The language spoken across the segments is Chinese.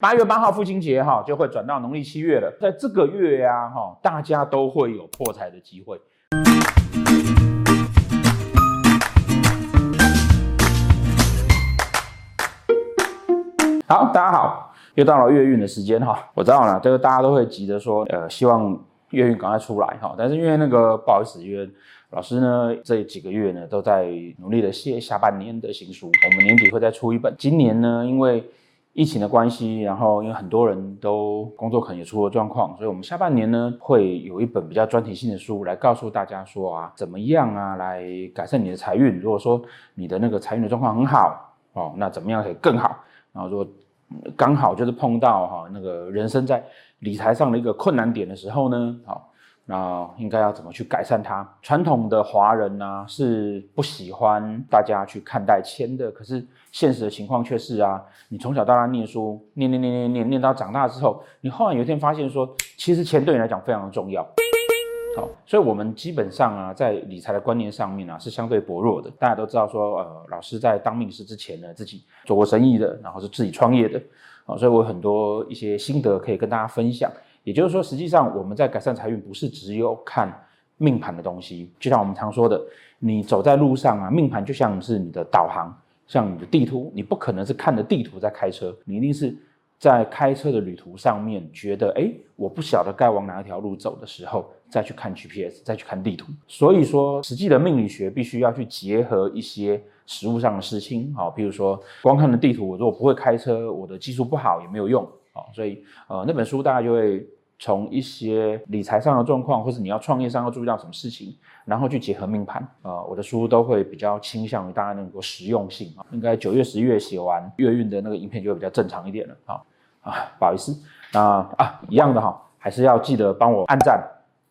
八月八号父亲节哈，就会转到农历七月了。在这个月呀，哈，大家都会有破财的机会。好，大家好，又到了月运的时间哈。我知道了，这个大家都会急着说，呃，希望月运赶快出来哈。但是因为那个不好意思，因为老师呢这几个月呢都在努力的写下半年的新书，我们年底会再出一本。今年呢，因为疫情的关系，然后因为很多人都工作可能也出了状况，所以我们下半年呢会有一本比较专题性的书来告诉大家说啊，怎么样啊来改善你的财运。如果说你的那个财运的状况很好哦，那怎么样可以更好？然后如果刚好就是碰到哈那个人生在理财上的一个困难点的时候呢，好。那应该要怎么去改善它？传统的华人呢、是不喜欢大家去看待钱的，可是现实的情况却是啊，你从小到大念书，念念念念念念到长大之后，你后来有一天发现说，其实钱对你来讲非常的重要。好，所以我们基本上啊，在理财的观念上面啊，是相对薄弱的。大家都知道说，呃，老师在当命师之前呢，自己做过生意的，然后是自己创业的，啊，所以我有很多一些心得可以跟大家分享。也就是说，实际上我们在改善财运，不是只有看命盘的东西。就像我们常说的，你走在路上啊，命盘就像是你的导航，像你的地图，你不可能是看着地图在开车，你一定是在开车的旅途上面觉得，哎，我不晓得该往哪一条路走的时候，再去看 GPS，再去看地图。所以说，实际的命理学必须要去结合一些实物上的事情，好，比如说光看的地图，我如果不会开车，我的技术不好也没有用。所以，呃，那本书大概就会从一些理财上的状况，或是你要创业上要注意到什么事情，然后去结合命盘。呃，我的书都会比较倾向于大家能够实用性啊。应该九月、十月写完月运的那个影片就会比较正常一点了。啊啊，不好意思，那啊一样的哈，还是要记得帮我按赞、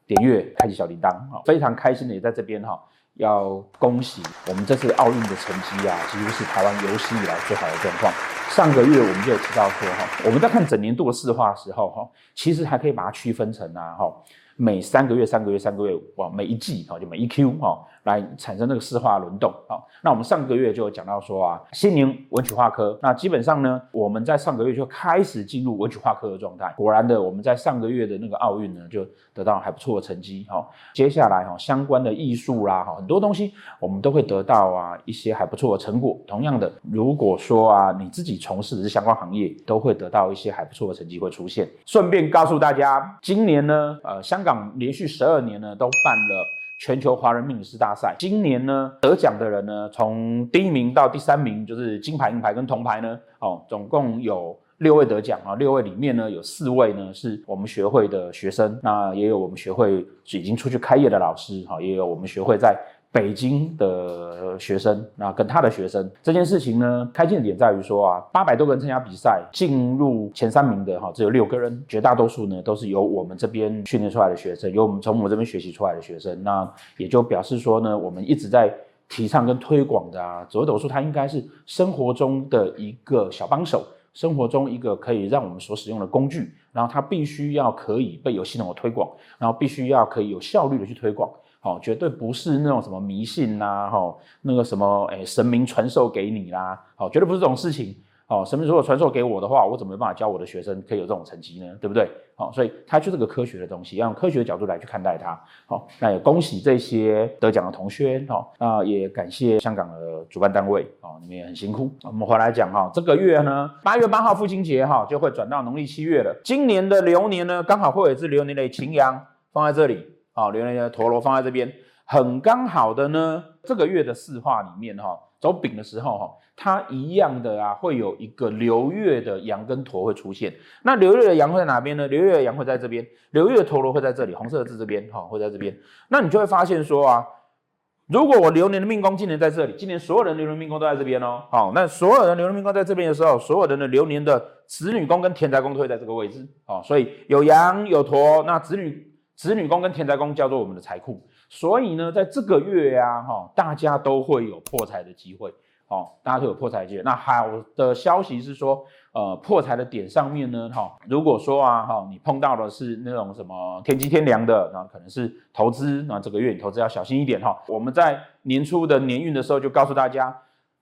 点阅、开启小铃铛啊。非常开心的也在这边哈。要恭喜我们这次奥运的成绩啊，几乎是台湾有史以来最好的状况。上个月我们就有提到说哈，我们在看整年度的市化的时候哈，其实还可以把它区分成啊哈。每三个月、三个月、三个月，哇，每一季哈，就每一 Q 哈，来产生那个四化轮动好。那我们上个月就有讲到说啊，新年文曲化科，那基本上呢，我们在上个月就开始进入文曲化科的状态。果然的，我们在上个月的那个奥运呢，就得到还不错的成绩哈。接下来哈，相关的艺术啦哈，很多东西我们都会得到啊一些还不错的成果。同样的，如果说啊你自己从事的是相关行业，都会得到一些还不错的成绩会出现。顺便告诉大家，今年呢，呃，香港连续十二年呢都办了全球华人命理师大赛。今年呢得奖的人呢，从第一名到第三名，就是金牌、银牌跟铜牌呢，哦，总共有六位得奖啊。六位里面呢，有四位呢是我们学会的学生，那也有我们学会已经出去开业的老师，哈，也有我们学会在。北京的学生，那跟他的学生这件事情呢，开心的点在于说啊，八百多个人参加比赛，进入前三名的哈，只有六个人，绝大多数呢都是由我们这边训练出来的学生，由我们从我们这边学习出来的学生，那也就表示说呢，我们一直在提倡跟推广的啊，紫微斗数它应该是生活中的一个小帮手，生活中一个可以让我们所使用的工具，然后它必须要可以被有系统的推广，然后必须要可以有效率的去推广。哦，绝对不是那种什么迷信呐，哈，那个什么，诶，神明传授给你啦，好，绝对不是这种事情。哦，神明如果传授给我的话，我怎么有办法教我的学生可以有这种成绩呢？对不对？好，所以它就是个科学的东西，要用科学的角度来去看待它。好，那也恭喜这些得奖的同学，好，那也感谢香港的主办单位，哦，你们也很辛苦。我们回来讲哈，这个月呢，八月八号父亲节哈，就会转到农历七月了。今年的流年呢，刚好会有一只流年的擎羊放在这里。好，流年的陀螺放在这边，很刚好的呢。这个月的四化里面，哈，走丙的时候，哈，它一样的啊，会有一个流月的羊跟陀会出现。那流月的羊会在哪边呢？流月的羊会在这边，流月的陀螺会在这里，红色的字这边，哈，会在这边。那你就会发现说啊，如果我流年的命宫今年在这里，今年所有人流年命宫都在这边哦。好，那所有人流年命宫在这边的时候，所有人的流年的子女宫跟田宅宫都会在这个位置。好，所以有羊有陀，那子女。子女宫跟田宅宫叫做我们的财库，所以呢，在这个月呀，哈，大家都会有破财的机会，哦，大家都有破财机会。那好的消息是说，呃，破财的点上面呢，哈，如果说啊，哈，你碰到的是那种什么天机天良的，那可能是投资，那这个月你投资要小心一点哈。我们在年初的年运的时候就告诉大家，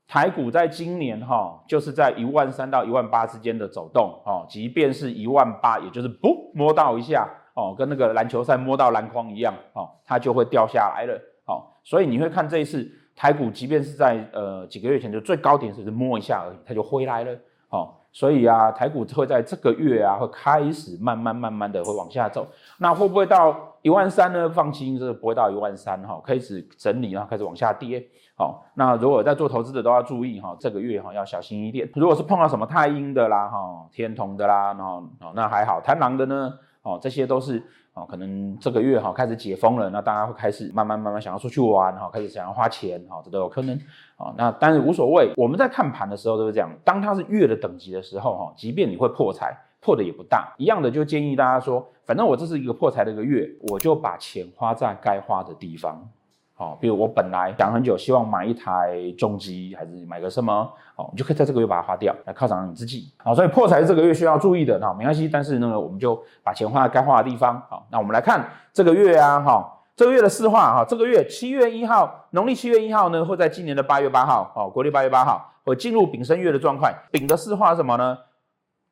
台股在今年哈，就是在一万三到一万八之间的走动哦，即便是一万八，也就是不摸到一下哦，跟那个篮球赛摸到篮筐一样哦，它就会掉下来了哦。所以你会看这一次台股，即便是在呃几个月前就最高点只是摸一下而已，它就回来了哦。所以啊，台股会在这个月啊，会开始慢慢慢慢的会往下走。那会不会到一万三呢？放心，这不会到一万三哈，开始整理，然后开始往下跌。好，那如果在做投资的都要注意哈，这个月哈要小心一点。如果是碰到什么太阴的啦，哈，天同的啦，然后那还好，贪狼的呢，哦，这些都是哦，可能这个月哈开始解封了，那大家会开始慢慢慢慢想要出去玩哈，开始想要花钱哈，这都有可能。啊，那但是无所谓，我们在看盘的时候都是这样，当它是月的等级的时候哈，即便你会破财，破的也不大，一样的就建议大家说，反正我这是一个破财的一个月，我就把钱花在该花的地方。好，比如我本来想很久，希望买一台重机，还是买个什么？哦，你就可以在这个月把它花掉，来犒赏你自己。好，所以破财是这个月需要注意的，那没关系。但是呢，我们就把钱花在该花的地方。好，那我们来看这个月啊，哈，这个月的四化哈，这个月七月一号，农历七月一号呢，会在今年的八月八号，哦，国历八月八号，会进入丙申月的状况。丙的四化是什么呢？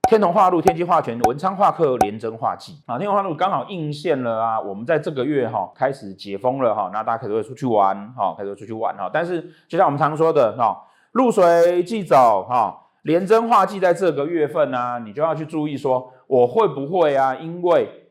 天同化禄，天机化权，文昌化克，廉贞化忌啊。天同化禄刚好应现了啊。我们在这个月哈开始解封了哈，那大家可能会出去玩哈，开始会出去玩哈。但是就像我们常说的哈，露水忌走哈，廉贞化忌在这个月份呢、你就要去注意说，我会不会啊，因为。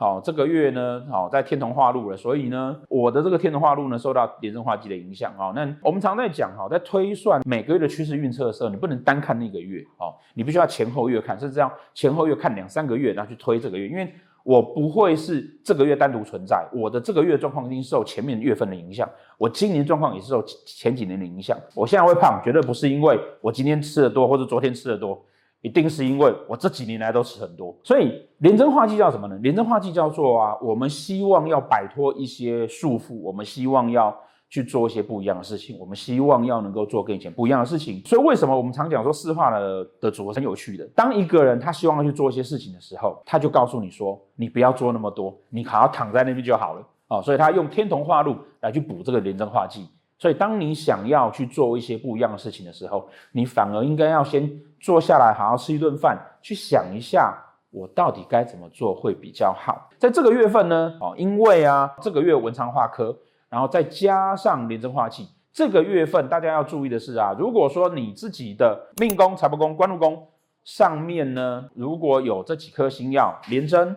好，这个月呢，好在天同化禄了，所以呢，我的这个天同化禄呢，受到廉贞化忌的影响。好，那我们常在讲，哈，在推算每个月的趋势运测的时候，你不能单看那个月，哦，你必须要前后月看，甚至这样前后月看两三个月，然后去推这个月，因为我不会是这个月单独存在，我的这个月状况一定受前面月份的影响，我今年状况也是受前几年的影响。我现在会胖，绝对不是因为我今天吃的多，或者昨天吃的多。一定是因为我这几年来都吃很多，所以廉贞化忌叫什么呢？廉贞化忌叫做啊，我们希望要摆脱一些束缚，我们希望要去做一些不一样的事情，我们希望要能够做跟以前不一样的事情。所以为什么我们常讲说四化的的组合很有趣的？当一个人他希望要去做一些事情的时候，他就告诉你说，你不要做那么多，你好好躺在那边就好了哦。所以他用天同化禄来去补这个廉贞化忌。所以，当你想要去做一些不一样的事情的时候，你反而应该要先坐下来，好好吃一顿饭，去想一下我到底该怎么做会比较好。在这个月份呢，哦，因为啊，这个月文昌化科，然后再加上廉贞化忌，这个月份大家要注意的是啊，如果说你自己的命宫、财帛宫、官禄宫上面呢，如果有这几颗星耀，廉贞、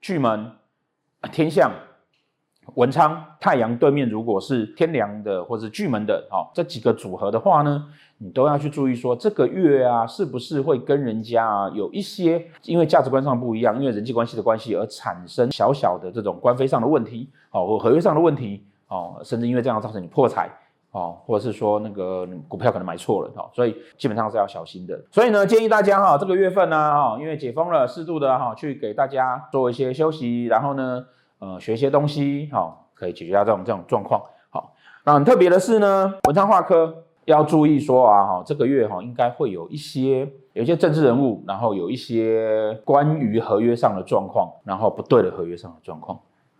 巨门、天象。文昌太阳对面如果是天梁的或者是巨门的，哦，这几个组合的话呢，你都要去注意说这个月啊，是不是会跟人家啊有一些因为价值观上不一样，因为人际关系的关系而产生小小的这种官非上的问题，哦，或合约上的问题，哦，甚至因为这样造成你破财，哦，或者是说那个股票可能买错了，哦，所以基本上是要小心的。所以呢，建议大家哈，这个月份呢，哈，因为解封了，适度的哈，去给大家做一些休息，然后呢。呃，学一些东西，好、可以解决掉这种这种状况。好、那很特别的是呢，文昌化科要注意说啊，哈、这个月哈、哦，应该会有一些有一些政治人物，然后有一些关于合约上的状况，然后不对的合约上的状况，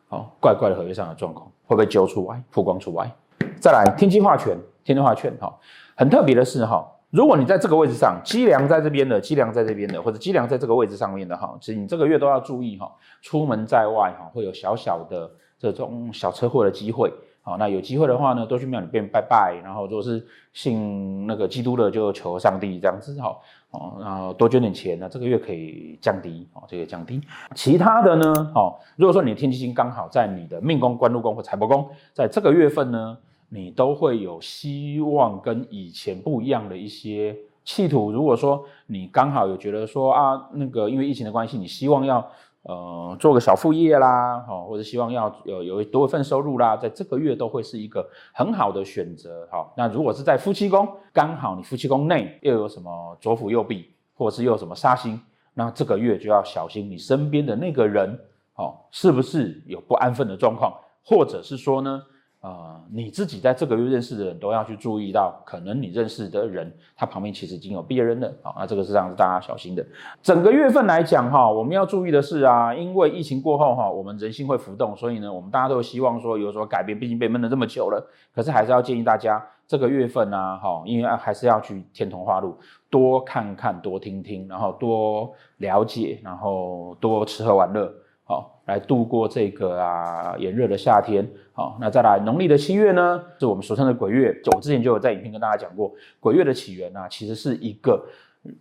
好、怪怪的合约上的状况，会不会揪出来、曝光出来？再来，天机化权，天机化权，哈、哦，很特别的是哈。如果你在这个位置上，机梁在这边的，机梁在这边的，或者机梁在这个位置上面的哈，其实你这个月都要注意哈，出门在外哈，会有小小的这种小车祸的机会。好，那有机会的话呢，多去庙里边拜拜，然后如果是信那个基督的，就求上帝这样子哈，哦，然后多捐点钱，那这个月可以降低哦，这个降低。其他的呢，哦，如果说你的天机星刚好在你的命宫、官禄宫或财帛宫，在这个月份呢。你都会有希望跟以前不一样的一些企图。如果说你刚好有觉得说啊，那个因为疫情的关系，你希望要呃做个小副业啦，哦，或者希望要有有多一份收入啦，在这个月都会是一个很好的选择。好，那如果是在夫妻宫，刚好你夫妻宫内又有什么左辅右弼，或者是又有什么煞星，那这个月就要小心你身边的那个人，哦，是不是有不安分的状况，或者是说呢？呃，你自己在这个月认识的人都要去注意到，可能你认识的人他旁边其实已经有别人了，好，那这个是让大家小心的。整个月份来讲哈，我们要注意的是啊，因为疫情过后哈，我们人心会浮动，所以呢，我们大家都希望说有所改变，毕竟被闷了这么久了。可是还是要建议大家，这个月份啊，哈，因为还是要去天童话路，多看看，多听听，然后多了解，然后多吃喝玩乐。好，来度过这个啊炎热的夏天。好，那再来农历的七月呢，是我们俗称的鬼月。就我之前就有在影片跟大家讲过，鬼月的起源啊，其实是一个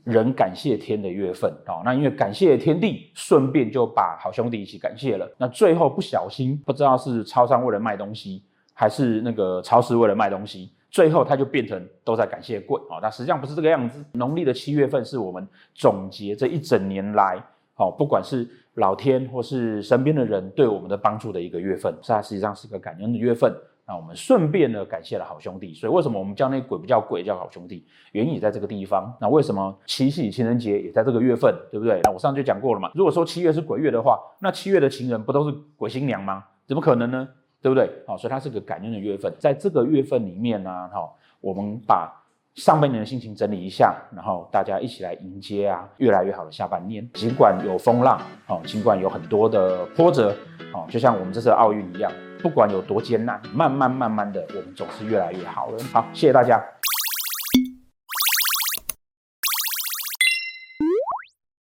人感谢天的月份。好，那因为感谢天地，顺便就把好兄弟一起感谢了。那最后不小心，不知道是超商为了卖东西，还是那个超市为了卖东西，最后它就变成都在感谢鬼。哦，那实际上不是这个样子。农历的七月份是我们总结这一整年来，好，不管是老天或是身边的人对我们的帮助的一个月份，它实际上是个感恩的月份。那我们顺便呢感谢了好兄弟，所以为什么我们叫那鬼不叫鬼，叫好兄弟？原因也在这个地方。那为什么七夕情人节也在这个月份，对不对？那我上次就讲过了嘛。如果说七月是鬼月的话，那七月的情人不都是鬼新娘吗？怎么可能呢？对不对？好，所以它是个感恩的月份。在这个月份里面呢，哈，我们把。上半年的心情整理一下，然后大家一起来迎接啊，越来越好的下半年。尽管有风浪，哦，尽管有很多的波折，哦，就像我们这次奥运一样，不管有多艰难，慢慢慢慢的，我们总是越来越好了。好，谢谢大家。